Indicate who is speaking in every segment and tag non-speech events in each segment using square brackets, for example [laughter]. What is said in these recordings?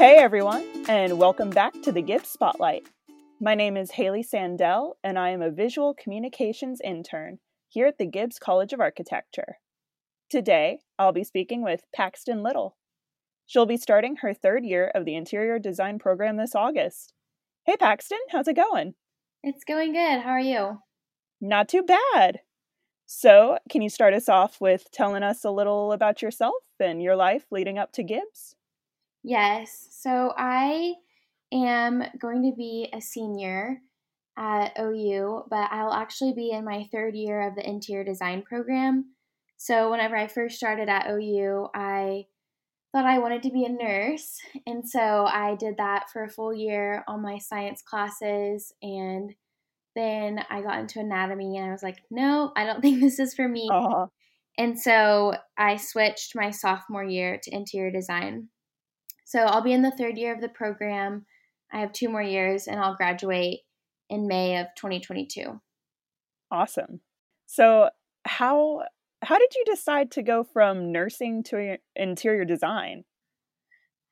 Speaker 1: Hey everyone, and welcome back to the Gibbs Spotlight. My name is Haley Sandell, and I am a visual communications intern here at the Gibbs College of Architecture. Today, I'll be speaking with Paxton Little. She'll be starting her third year of the interior design program this August. Hey Paxton, how's it going?
Speaker 2: It's going good. How are you?
Speaker 1: Not too bad. So, can you start us off with telling us a little about yourself and your life leading up to Gibbs?
Speaker 2: Yes. So, I am going to be a senior at OU, but I'll actually be in my third year of the interior design program. So, whenever I first started at OU, I thought I wanted to be a nurse. And so I did that for a full year on my science classes. And then I got into anatomy and I was like, no, I don't [laughs] think this is for me. Uh-huh. And so I switched my sophomore year to interior design. So I'll be in the third year of the program. I have two more years and I'll graduate in May of 2022.
Speaker 1: Awesome. So how how did you decide to go from nursing to interior design?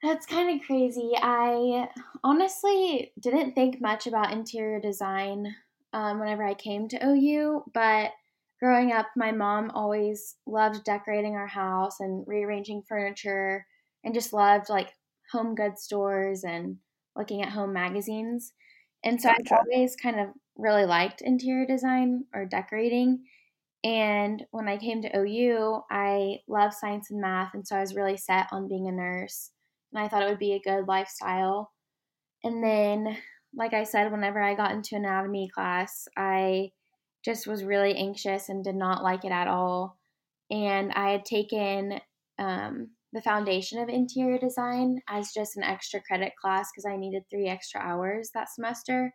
Speaker 2: That's kind of crazy. I honestly didn't think much about interior design um, whenever I came to OU, but growing up, my mom always loved decorating our house and rearranging furniture and just loved like home goods stores and looking at home magazines. And so gotcha. I've always kind of really liked interior design or decorating. And when I came to OU, I love science and math. And so I was really set on being a nurse. And I thought it would be a good lifestyle. And then, like I said, whenever I got into anatomy class, I just was really anxious and did not like it at all. And I had taken um, the foundation of interior design as just an extra credit class because I needed three extra hours that semester.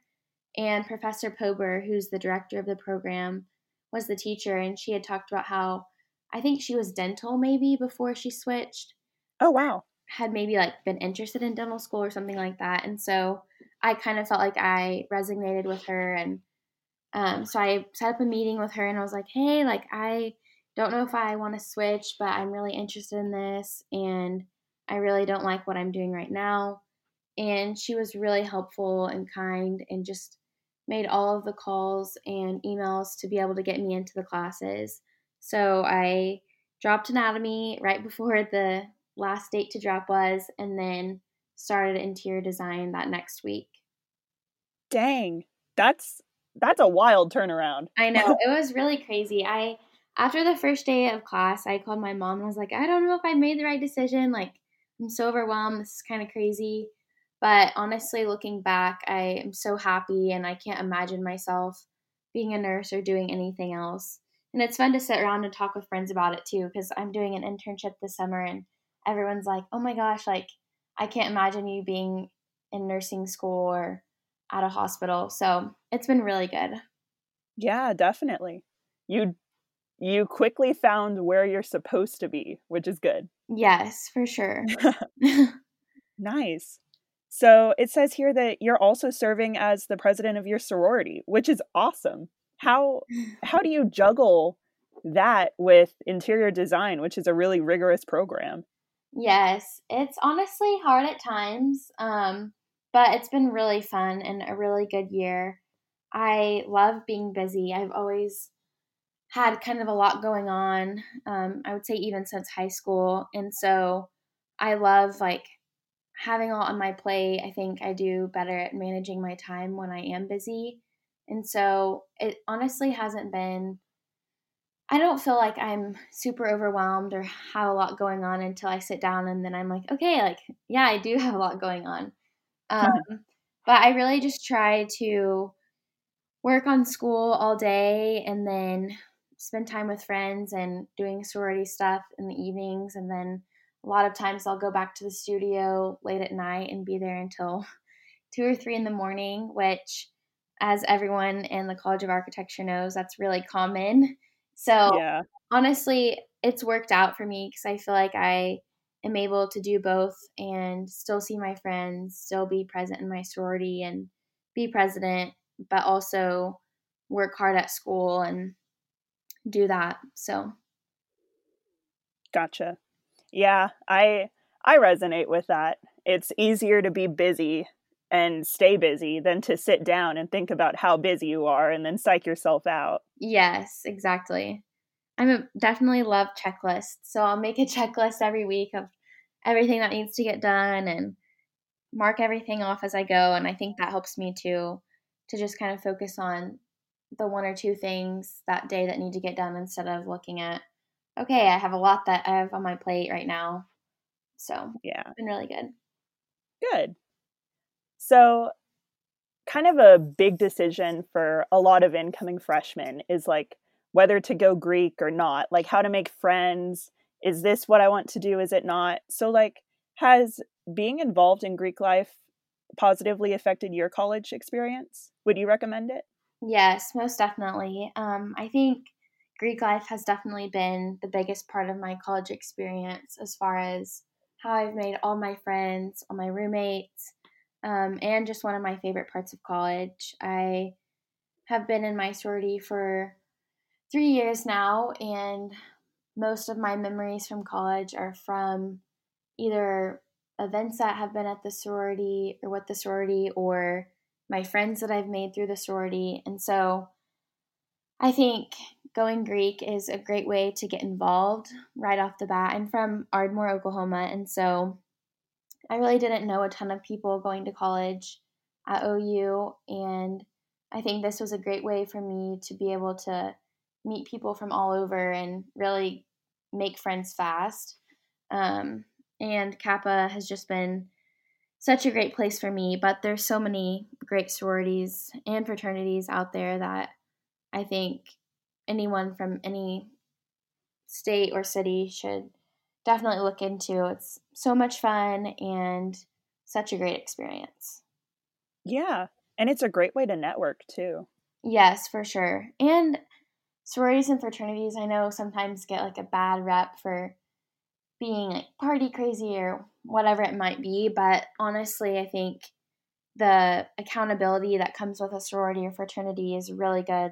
Speaker 2: And Professor Pober, who's the director of the program, was the teacher, and she had talked about how I think she was dental maybe before she switched.
Speaker 1: Oh, wow.
Speaker 2: Had maybe like been interested in dental school or something like that. And so I kind of felt like I resonated with her. And um, so I set up a meeting with her and I was like, hey, like, I don't know if I want to switch, but I'm really interested in this. And I really don't like what I'm doing right now. And she was really helpful and kind and just made all of the calls and emails to be able to get me into the classes. So I dropped anatomy right before the last date to drop was, and then started interior design that next week.
Speaker 1: Dang, that's that's a wild turnaround.
Speaker 2: I know it was really crazy. I after the first day of class, I called my mom and was like, I don't know if I made the right decision. Like, I'm so overwhelmed. This is kind of crazy. But honestly, looking back, I am so happy and I can't imagine myself being a nurse or doing anything else. And it's fun to sit around and talk with friends about it too, because I'm doing an internship this summer and everyone's like, oh my gosh, like, I can't imagine you being in nursing school or at a hospital. So it's been really good.
Speaker 1: Yeah, definitely. You you quickly found where you're supposed to be, which is good.
Speaker 2: Yes, for sure. [laughs]
Speaker 1: nice. So it says here that you're also serving as the president of your sorority, which is awesome. How how do you juggle that with interior design, which is a really rigorous program?
Speaker 2: Yes, it's honestly hard at times, um, but it's been really fun and a really good year. I love being busy. I've always had kind of a lot going on. Um, I would say even since high school, and so I love like having a lot on my plate, I think I do better at managing my time when I am busy. And so it honestly hasn't been, I don't feel like I'm super overwhelmed or have a lot going on until I sit down and then I'm like, okay, like, yeah, I do [laughs] have a lot going on. [laughs] Um, but I really just try to work on school all day and then spend time with friends and doing sorority stuff in the evenings and then a lot of times I'll go back to the studio late at night and be there until [laughs] two or three in the morning, which, as everyone in the College of Architecture knows, that's really common. So, yeah. honestly, it's worked out for me because I feel like I am able to do both and still see my friends, still be present in my sorority and be president, but also work hard at school and do that. So,
Speaker 1: gotcha. Yeah, I I resonate with that. It's easier to be busy and stay busy than to sit down and think about how busy you are and then psych yourself out.
Speaker 2: Yes, exactly. I'm definitely love checklists. So I'll make a [laughs] checklist every week of everything that needs to get done and mark everything off as I go and I think that helps me to to just kind of focus on the one or two things that day that need to get done instead of looking at okay, I have a lot that I have on my plate right now. So,
Speaker 1: yeah.
Speaker 2: Been really good.
Speaker 1: Good. So, kind of a big decision for a lot of incoming freshmen is like whether to go Greek or not, like how to make friends. Is this what I want to do? Is it not? So, like, has being involved in Greek life positively affected your college experience? Would you recommend it?
Speaker 2: Yes, most definitely. Um, I think Greek life has definitely been the biggest part of my college experience as far as how I've made all my friends, all my roommates, um, and just one of my favorite parts of college. I have been in my sorority for three years now, and most of my memories from college are from either events that have been at the sorority or with the sorority or my friends that I've made through the sorority. And so I think going Greek is a great way to get involved right off the bat. I'm from Ardmore, Oklahoma, and so I really didn't know a ton of people going to college at OU. And I think this was a great way for me to be able to meet people from all over and really make friends fast. Um, and Kappa has just been such a great place for me. But there's so many great sororities and fraternities out there that I think anyone from any state or city should definitely look into. It's so much fun and such a great experience.
Speaker 1: Yeah, and it's a great way to network too.
Speaker 2: Yes, for sure. And sororities and fraternities, I know sometimes get like a bad rep for being like party crazy or whatever it might be, but honestly, I think the accountability that comes with a sorority or fraternity is really good.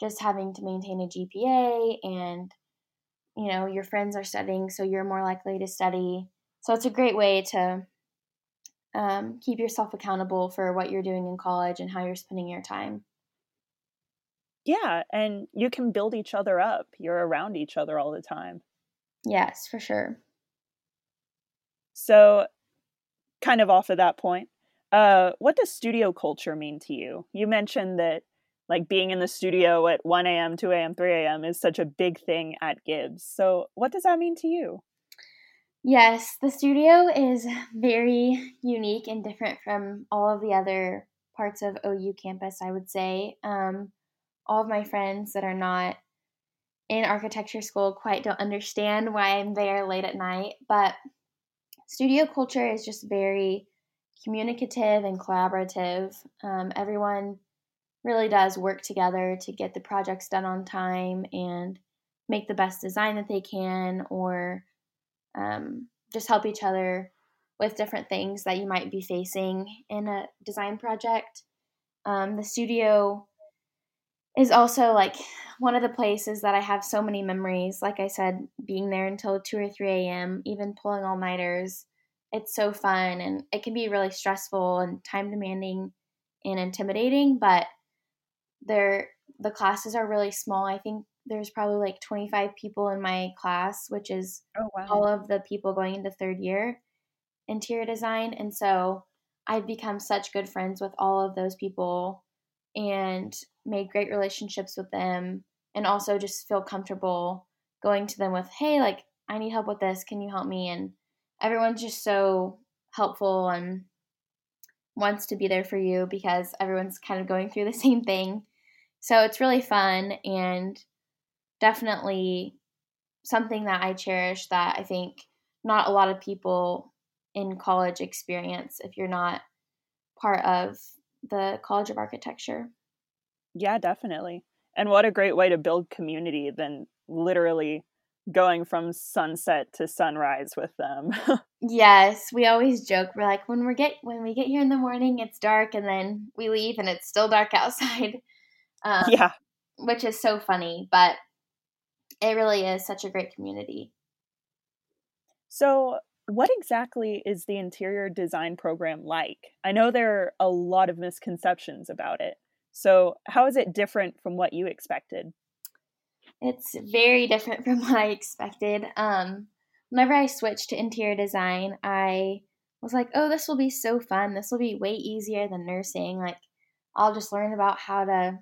Speaker 2: Just having to maintain a GPA and you know, your friends are studying, so you're more likely to study. So it's a great way to um, keep yourself accountable for what you're doing in college and how you're spending your time.
Speaker 1: Yeah, and you can build each other up. You're around each other all the time.
Speaker 2: Yes, for sure.
Speaker 1: So, kind of off of that point, uh, what does studio culture mean to you? You mentioned that like being in the studio at 1 a.m., 2 a.m., 3 a.m. is such a big thing at Gibbs. So, what does that mean to you?
Speaker 2: Yes, the studio is very unique and different from all of the other parts of OU campus, I would say. Um, all of my friends that are not in architecture school quite don't understand why I'm there late at night, but studio culture is just very communicative and collaborative. Um, everyone really does work together to get the projects done on time and make the best design that they can or um, just help each other with different things that you might be facing in a design project. Um, the studio is also like one of the places that I have so many memories. Like I said, being there until 2 or 3 a.m., even pulling all nighters. It's so fun and it can be really stressful and time demanding and intimidating, but they're the classes are really small. I think there's probably like 25 people in my class, which is oh, wow. all of the people going into third year interior design. And so I've become such good friends with all of those people and made great relationships with them and also just feel comfortable going to them with, hey, like, I need help with this. Can you help me? And everyone's just so helpful and wants to be there for you because everyone's kind of going through the [laughs] same thing. So it's really fun and definitely something that I cherish that I think not a lot of people in college experience if you're not part of the College of Architecture.
Speaker 1: Yeah, definitely. And what a great way to build community than literally going from sunset to sunrise with them. [laughs]
Speaker 2: yes, we always joke. We're like when we get when we get here in the morning, it's dark, and then we leave, and it's still dark [laughs] outside.
Speaker 1: Um, yeah.
Speaker 2: Which is so funny, but it really is such a great community.
Speaker 1: So, what exactly is the interior design program like? I know there are a lot of misconceptions about it. So, how is it different from what you expected?
Speaker 2: It's very different [laughs] from what I expected. Um, whenever I switched to interior design, I was like, oh, this will be so fun. This will be way easier than nursing. Like, I'll just learn about how to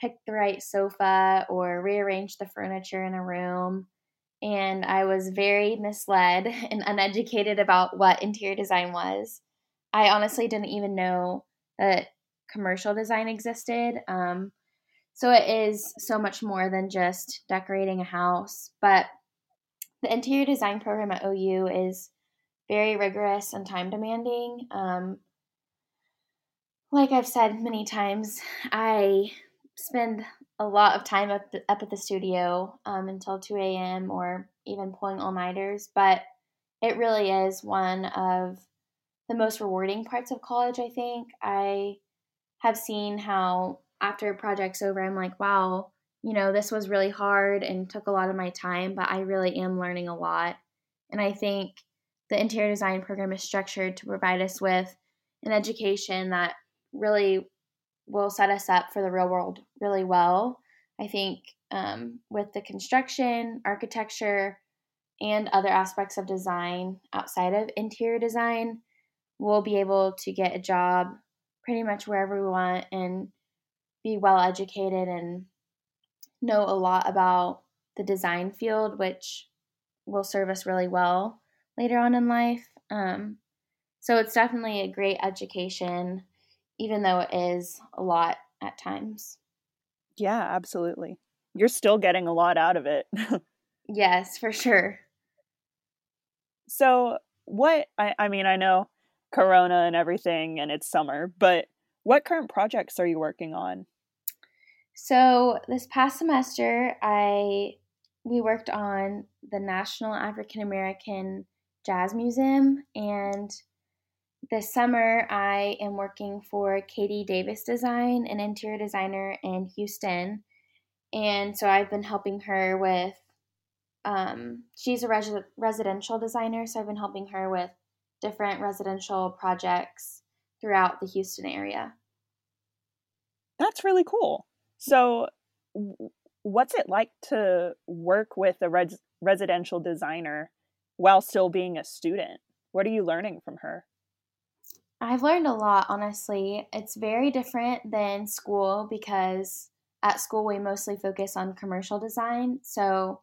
Speaker 2: pick the right sofa or rearrange the furniture in a room. And I was very misled [laughs] and uneducated about what interior design was. I honestly didn't even know that commercial design existed. Um, so it is so much more than just decorating a house. But the interior design program at OU is very rigorous and time demanding. Um, like I've said many times, I spend a lot of time up, the, up at the studio um, until 2 a.m. or even pulling all nighters, but it really is one of the most rewarding parts of college, I think. I have seen how after a project's over, I'm like, wow, you know, this was really hard and took a lot of my time, but I really am learning a lot. And I think the interior design program is structured to provide us with an education that really will set us up for the real world really well. I think um, with the construction, architecture, and other aspects of design outside of interior design, we'll be able to get a job pretty much wherever we want and be well educated and know a lot about the design field, which will serve us really well later on in life. Um, so it's definitely a great education, even though it is a lot at times.
Speaker 1: Yeah, absolutely. You're still getting a lot out of it. [laughs]
Speaker 2: yes, for sure.
Speaker 1: So, what I, I mean, I know Corona and everything, and it's summer, but what current projects are you working on?
Speaker 2: So, this past semester, I we worked on the National African American Jazz Museum. And this summer, I am working for Katie Davis Design, an interior designer in Houston. And so I've been helping her with, um, she's a res- residential designer. So I've been helping her with different residential projects throughout the Houston area.
Speaker 1: That's really cool. So, what's it like to work with a res- residential designer while still being a student? What are you learning from her?
Speaker 2: I've learned a lot, honestly. It's very different than school because at school we mostly focus on commercial design. So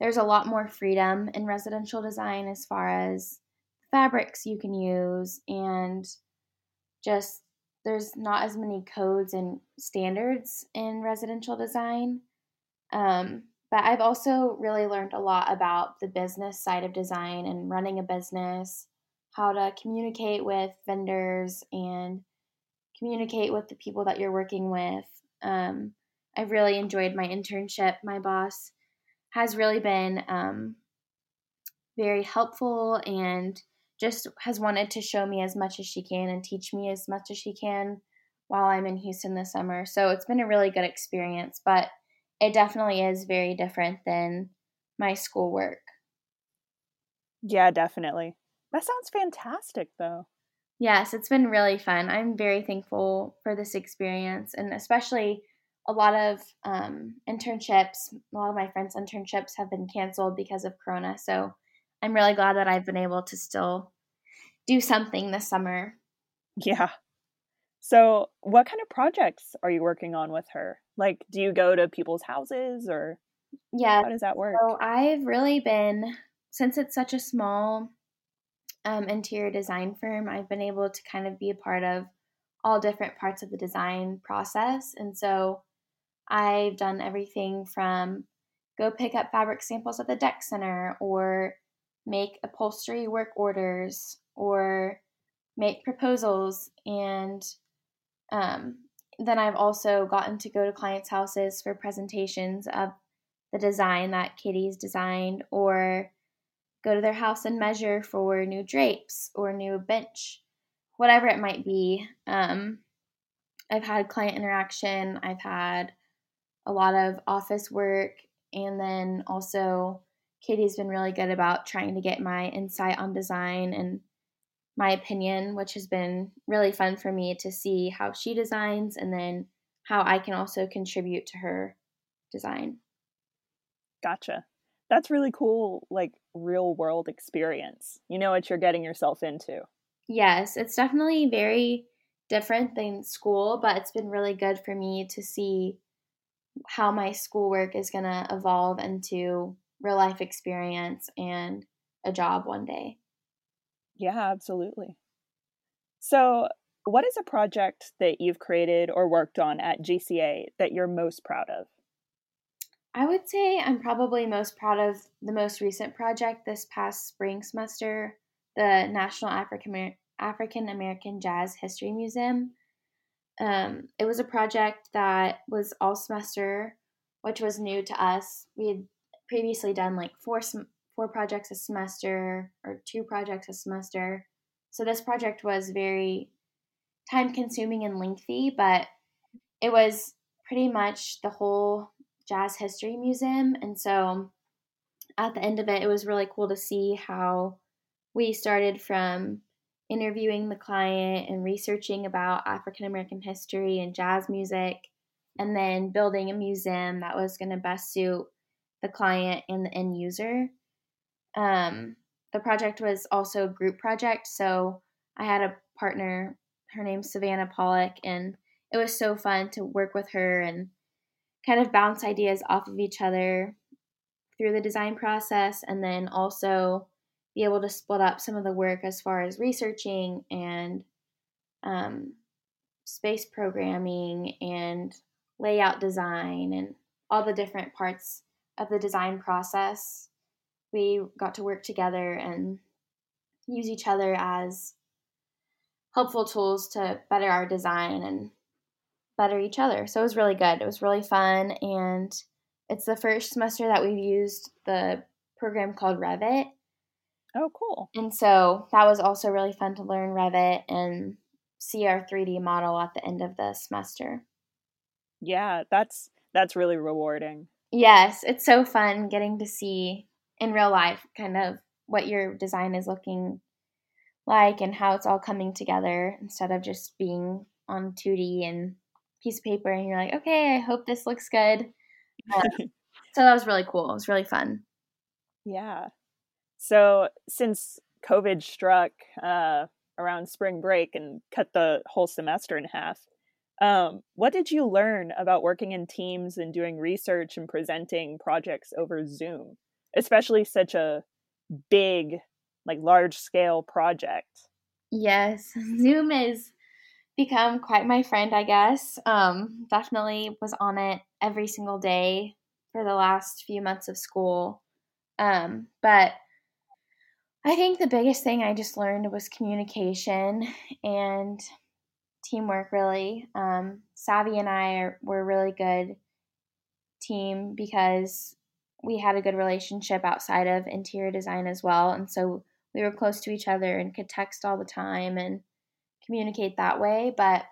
Speaker 2: there's a lot more freedom in residential design as far as fabrics you can use and just there's not as many codes and standards in residential design. Um, but I've also really learned a lot about the business side of design and running a business, how to communicate with vendors and communicate with the people that you're working with. Um, I've really enjoyed my internship. My boss has really been um, very helpful and just has wanted to show me as much as she can and teach me as much as she can while I'm in Houston this summer. So it's been a really good experience. But it definitely is very different than my schoolwork.
Speaker 1: Yeah, definitely. That sounds fantastic, though.
Speaker 2: Yes, it's been really fun. I'm very thankful for this experience, and especially a lot of um, internships. A lot of my friends' internships have been canceled because of Corona, so I'm really glad that I've been able to still do something this summer.
Speaker 1: Yeah. So, what kind of projects are you working on with her? Like, do you go to people's houses or
Speaker 2: yeah,
Speaker 1: how does that work?
Speaker 2: So, I've really been since it's such a small um, interior design firm, I've been able to kind of be a part of all different parts of the design process. And so, I've done everything from go pick up fabric samples at the deck center or make upholstery work orders or make proposals and um, then I've also gotten to go to clients' houses for presentations of the design that Katie's designed, or go to their house and measure for new drapes or new bench, whatever it might be. Um, I've had client interaction, I've had a lot of office work, and then also Katie's been really good about trying to get my insight on design and my opinion, which has been really fun for me to see how she designs and then how I can also contribute to her design.
Speaker 1: Gotcha. That's really cool, like real world experience. You know what you're getting yourself into.
Speaker 2: Yes, it's definitely very different than school, but it's been really good for me to see how my schoolwork is going to evolve into real life experience and a job one day.
Speaker 1: Yeah, absolutely. So, what is a project that you've created or worked on at GCA that you're most proud of?
Speaker 2: I would say I'm probably most proud of the most recent project this past spring semester, the National African African American Jazz History Museum. Um, it was a project that was all semester, which was new to us. We had previously done like four four projects a semester or two projects a semester. So this project was very time consuming and lengthy, but it was pretty much the whole jazz history museum. And so at the end of it, it was really cool to see how we started from interviewing the client and researching about African American history and jazz music, and then building a museum that was going to best suit the client and the end user. Um, the project was also a group project, so I had a partner. Her name's Savannah Pollock, and it was so fun to work with her and kind of bounce ideas off of each other through the design process, and then also be able to split up some of the work as far as researching and um, space programming and layout design and all the different parts of the design process. We got to work together and use each other as helpful tools to better our design and better each other. So it was really good. It was really fun. And it's the first semester that we've used the program called Revit.
Speaker 1: Oh, cool.
Speaker 2: And so that was also really fun to learn Revit and see our 3D model at the end of the semester.
Speaker 1: Yeah, that's that's really rewarding.
Speaker 2: Yes, it's so fun getting to see in real life kind of what your design is looking like and how it's all coming together instead of just being on 2D and piece of paper and you're like, okay, I hope this looks good. Um, [laughs] so that was really cool. It was really fun.
Speaker 1: Yeah. So since COVID struck uh, around spring break and cut the whole semester in half, um, what did you learn about working in teams and doing research and presenting projects over Zoom, especially such a big, like large scale project?
Speaker 2: Yes, [laughs] Zoom has become quite my friend, I guess. Um, definitely was on it every single day for the last few months of school. Um, but I think the biggest thing I just learned was communication and teamwork, really. Um, Savvy and I are, were a really good team because we had a good relationship outside of interior design as well. And so we were close to each other and could text all the time and communicate that way. But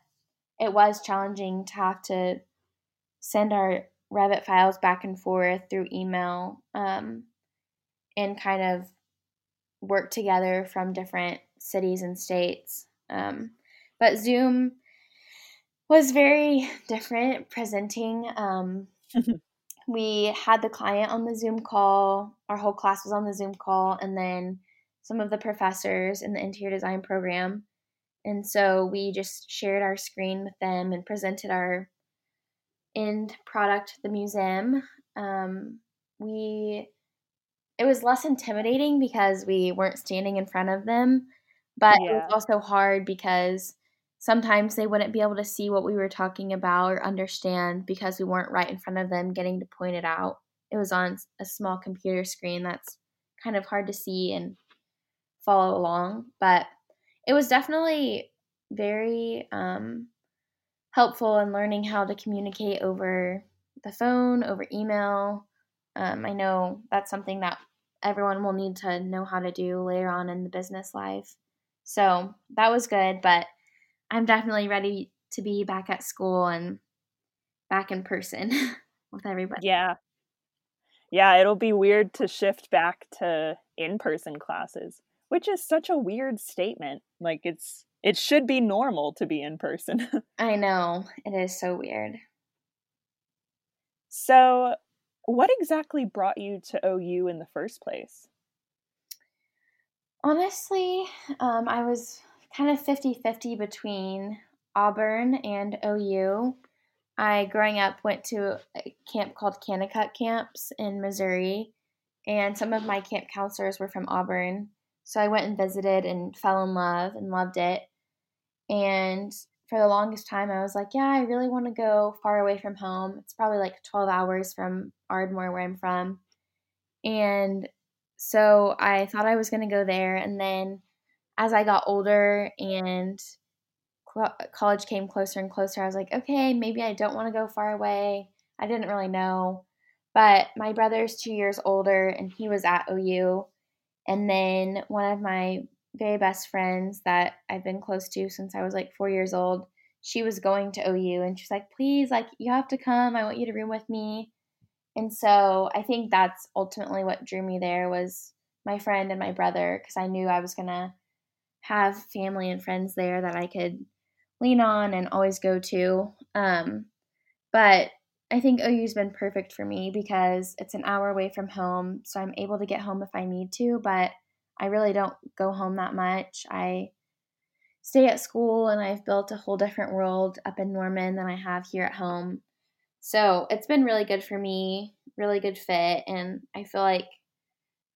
Speaker 2: it was challenging to have to send our Revit files back and forth through email um, and kind of work together from different cities and states. Um, but Zoom was very different presenting. Um, [laughs] we had the client on the Zoom call, our whole class was on the Zoom call, and then some of the professors in the interior design program. And so we just shared our screen with them and presented our end product, the museum. Um, we it was less intimidating because we weren't standing in front of them, but yeah. it was also hard because sometimes they wouldn't be able to see what we were talking about or understand because we weren't right in front of them getting to point it out. It was on a small computer screen that's kind of hard to see and follow along, but it was definitely very um, helpful in learning how to communicate over the phone, over email, um, I know that's something that everyone will need to know how to do later on in the business life. So that was good, but I'm definitely ready to be back at school and back in person [laughs] with everybody.
Speaker 1: Yeah. yeah, it'll be weird to shift back to in person classes, which is such a weird statement. Like, it's it should be normal to be in person. [laughs]
Speaker 2: I know. It is so weird.
Speaker 1: So, what exactly brought you to OU in the first place?
Speaker 2: Honestly, um, I was kind of 50 50 between Auburn and OU. I, growing up, went to a camp called Kanakuk Camps in Missouri, and some of my camp counselors were from Auburn. So I went and visited and fell in love and loved it. And for the longest time, I was like, yeah, I really want to go far away from home. It's probably like 12 hours from Ardmore, where I'm from. And so I thought I was going to go there. And then as I got older and college came closer and closer, I was like, okay, maybe I don't want to go far away. I didn't really know. But my brother's two years older and he was at OU. And then one of my very best friends that I've been close to since I was like four years old, she was going to OU and she's like, please, like, you have to come. I want you to room with me. And so I think that's ultimately what drew me there was my friend and my brother because I knew I was going to have family and friends there that I could lean on and always go to. Um, but I think OU's been perfect for me because it's an hour away from home, so I'm able to get home if I need to, but I really don't go home that much. I stay at school and I've built a whole different world up in Norman than I have here at home. So it's been really good for me, really good fit. And I feel like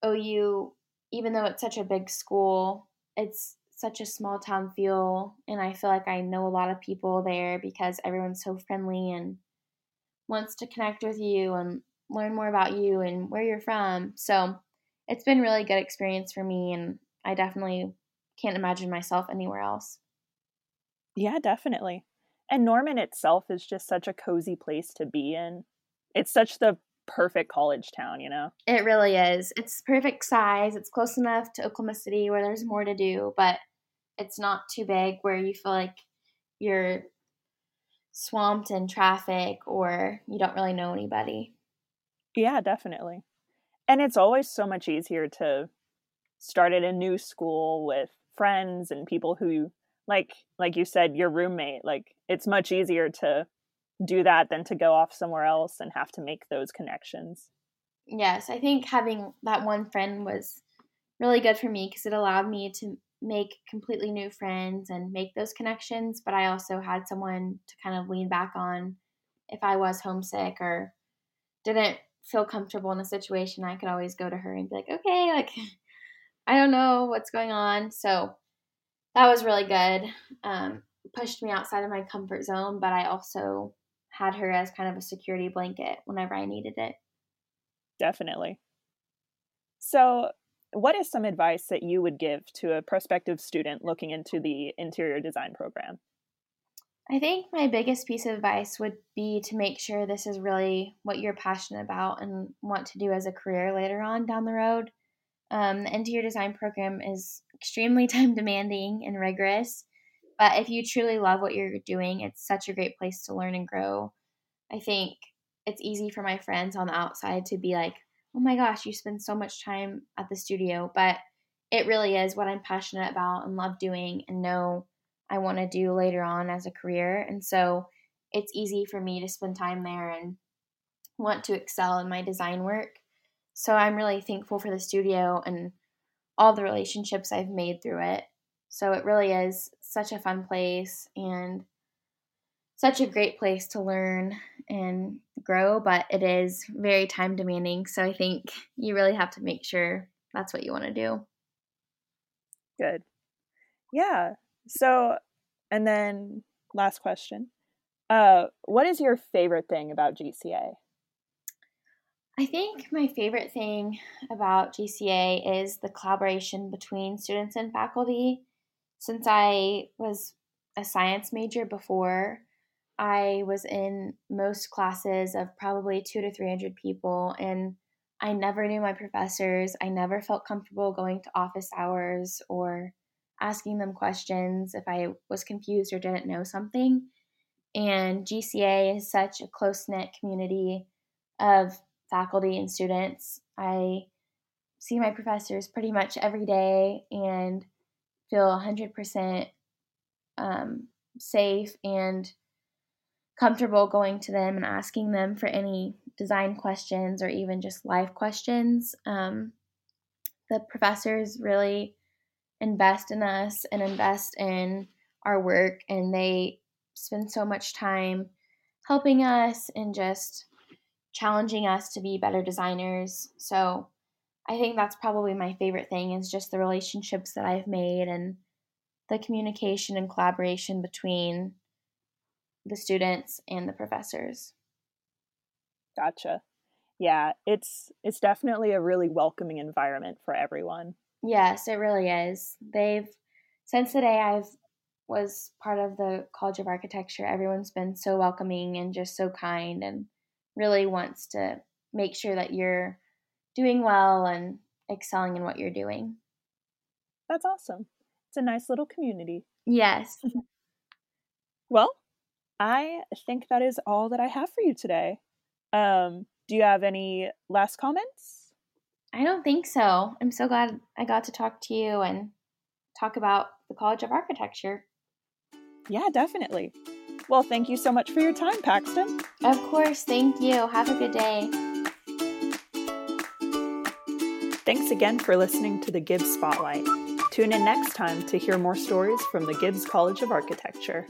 Speaker 2: OU, even though it's such a big school, it's such a small town feel and I feel like I know a lot of people there because everyone's so friendly and wants to connect with you and learn more about you and where you're from. So it's been really good experience for me and I definitely can't imagine myself anywhere else.
Speaker 1: Yeah, definitely. And Norman itself is just such a cozy place to be in. It's such the perfect college town, you know?
Speaker 2: It really is. It's perfect size. It's close enough to Oklahoma City where there's more to do, but it's not too big where you feel like you're swamped in traffic or you don't really know anybody.
Speaker 1: Yeah, definitely. And it's always so much easier to start at a new school with friends and people who like like you said your roommate like it's much easier to do that than to go off somewhere else and have to make those connections.
Speaker 2: Yes, I think having that one friend was really good for me because it allowed me to make completely new friends and make those connections, but I also had someone to kind of lean back on if I was homesick or didn't feel comfortable in a situation, I could always go to her and be like, okay, like, [laughs] I don't know what's going on. So that was really good. Um, pushed me outside of my comfort zone, but I also had her as kind of a security blanket whenever I needed it.
Speaker 1: Definitely. So, what is some advice that you would give to a prospective student looking into the interior design program?
Speaker 2: I think my biggest piece of advice would be to make sure this is really what you're passionate about and want to do as a career later on down the road. Um, the interior design program is extremely [laughs] time demanding and rigorous, but if you truly love what you're doing, it's such a great place to learn and grow. I think it's easy for my friends on the outside to be like, oh my gosh, you spend so much time at the studio. But it really is what I'm passionate about and love doing and know I want to do later on as a career. And so it's easy for me to spend time there and want to excel in my design work. So I'm really thankful for the studio and all the relationships I've made through it. So it really is such a fun place and such a great place to learn and grow, but it is very time demanding. So I think you really have to make sure that's what you want to do.
Speaker 1: Good. Yeah. So, and then last question. Uh, what is your favorite thing about GCA?
Speaker 2: I think my favorite thing about GCA is the collaboration between students and faculty. Since I was a science major before, I was in most classes of probably two to 300 people, and I never knew my professors. I never felt comfortable going to office hours or asking them questions if I was confused or didn't know something. And GCA is such a close knit community of faculty and students. I see my professors pretty much every day and feel 100% um, safe and comfortable going to them and asking them for any design questions or even just life questions. Um, the professors really invest in us and invest in our work, and they spend so much time helping us and just challenging us to be better designers. So I think that's probably my favorite thing is just the relationships that I've made and the communication and collaboration between the students and the professors.
Speaker 1: Gotcha. Yeah, it's it's definitely a really welcoming environment for everyone.
Speaker 2: Yes, it really is. They've since the day I've was part of the College of Architecture, everyone's been so welcoming and just so kind and really wants to make sure that you're doing well and excelling in what you're doing.
Speaker 1: That's awesome. It's a nice little community.
Speaker 2: Yes. [laughs]
Speaker 1: well, I think that is all that I have for you today. Um, do you have any last comments?
Speaker 2: I don't think so. I'm so glad I got to talk to you and talk about the College of Architecture.
Speaker 1: Yeah, definitely. Well, thank you so much for your time, Paxton.
Speaker 2: Of course, thank you. Have a good day.
Speaker 1: Thanks again for listening to the Gibbs Spotlight. Tune in next time to hear more stories from the Gibbs College of Architecture.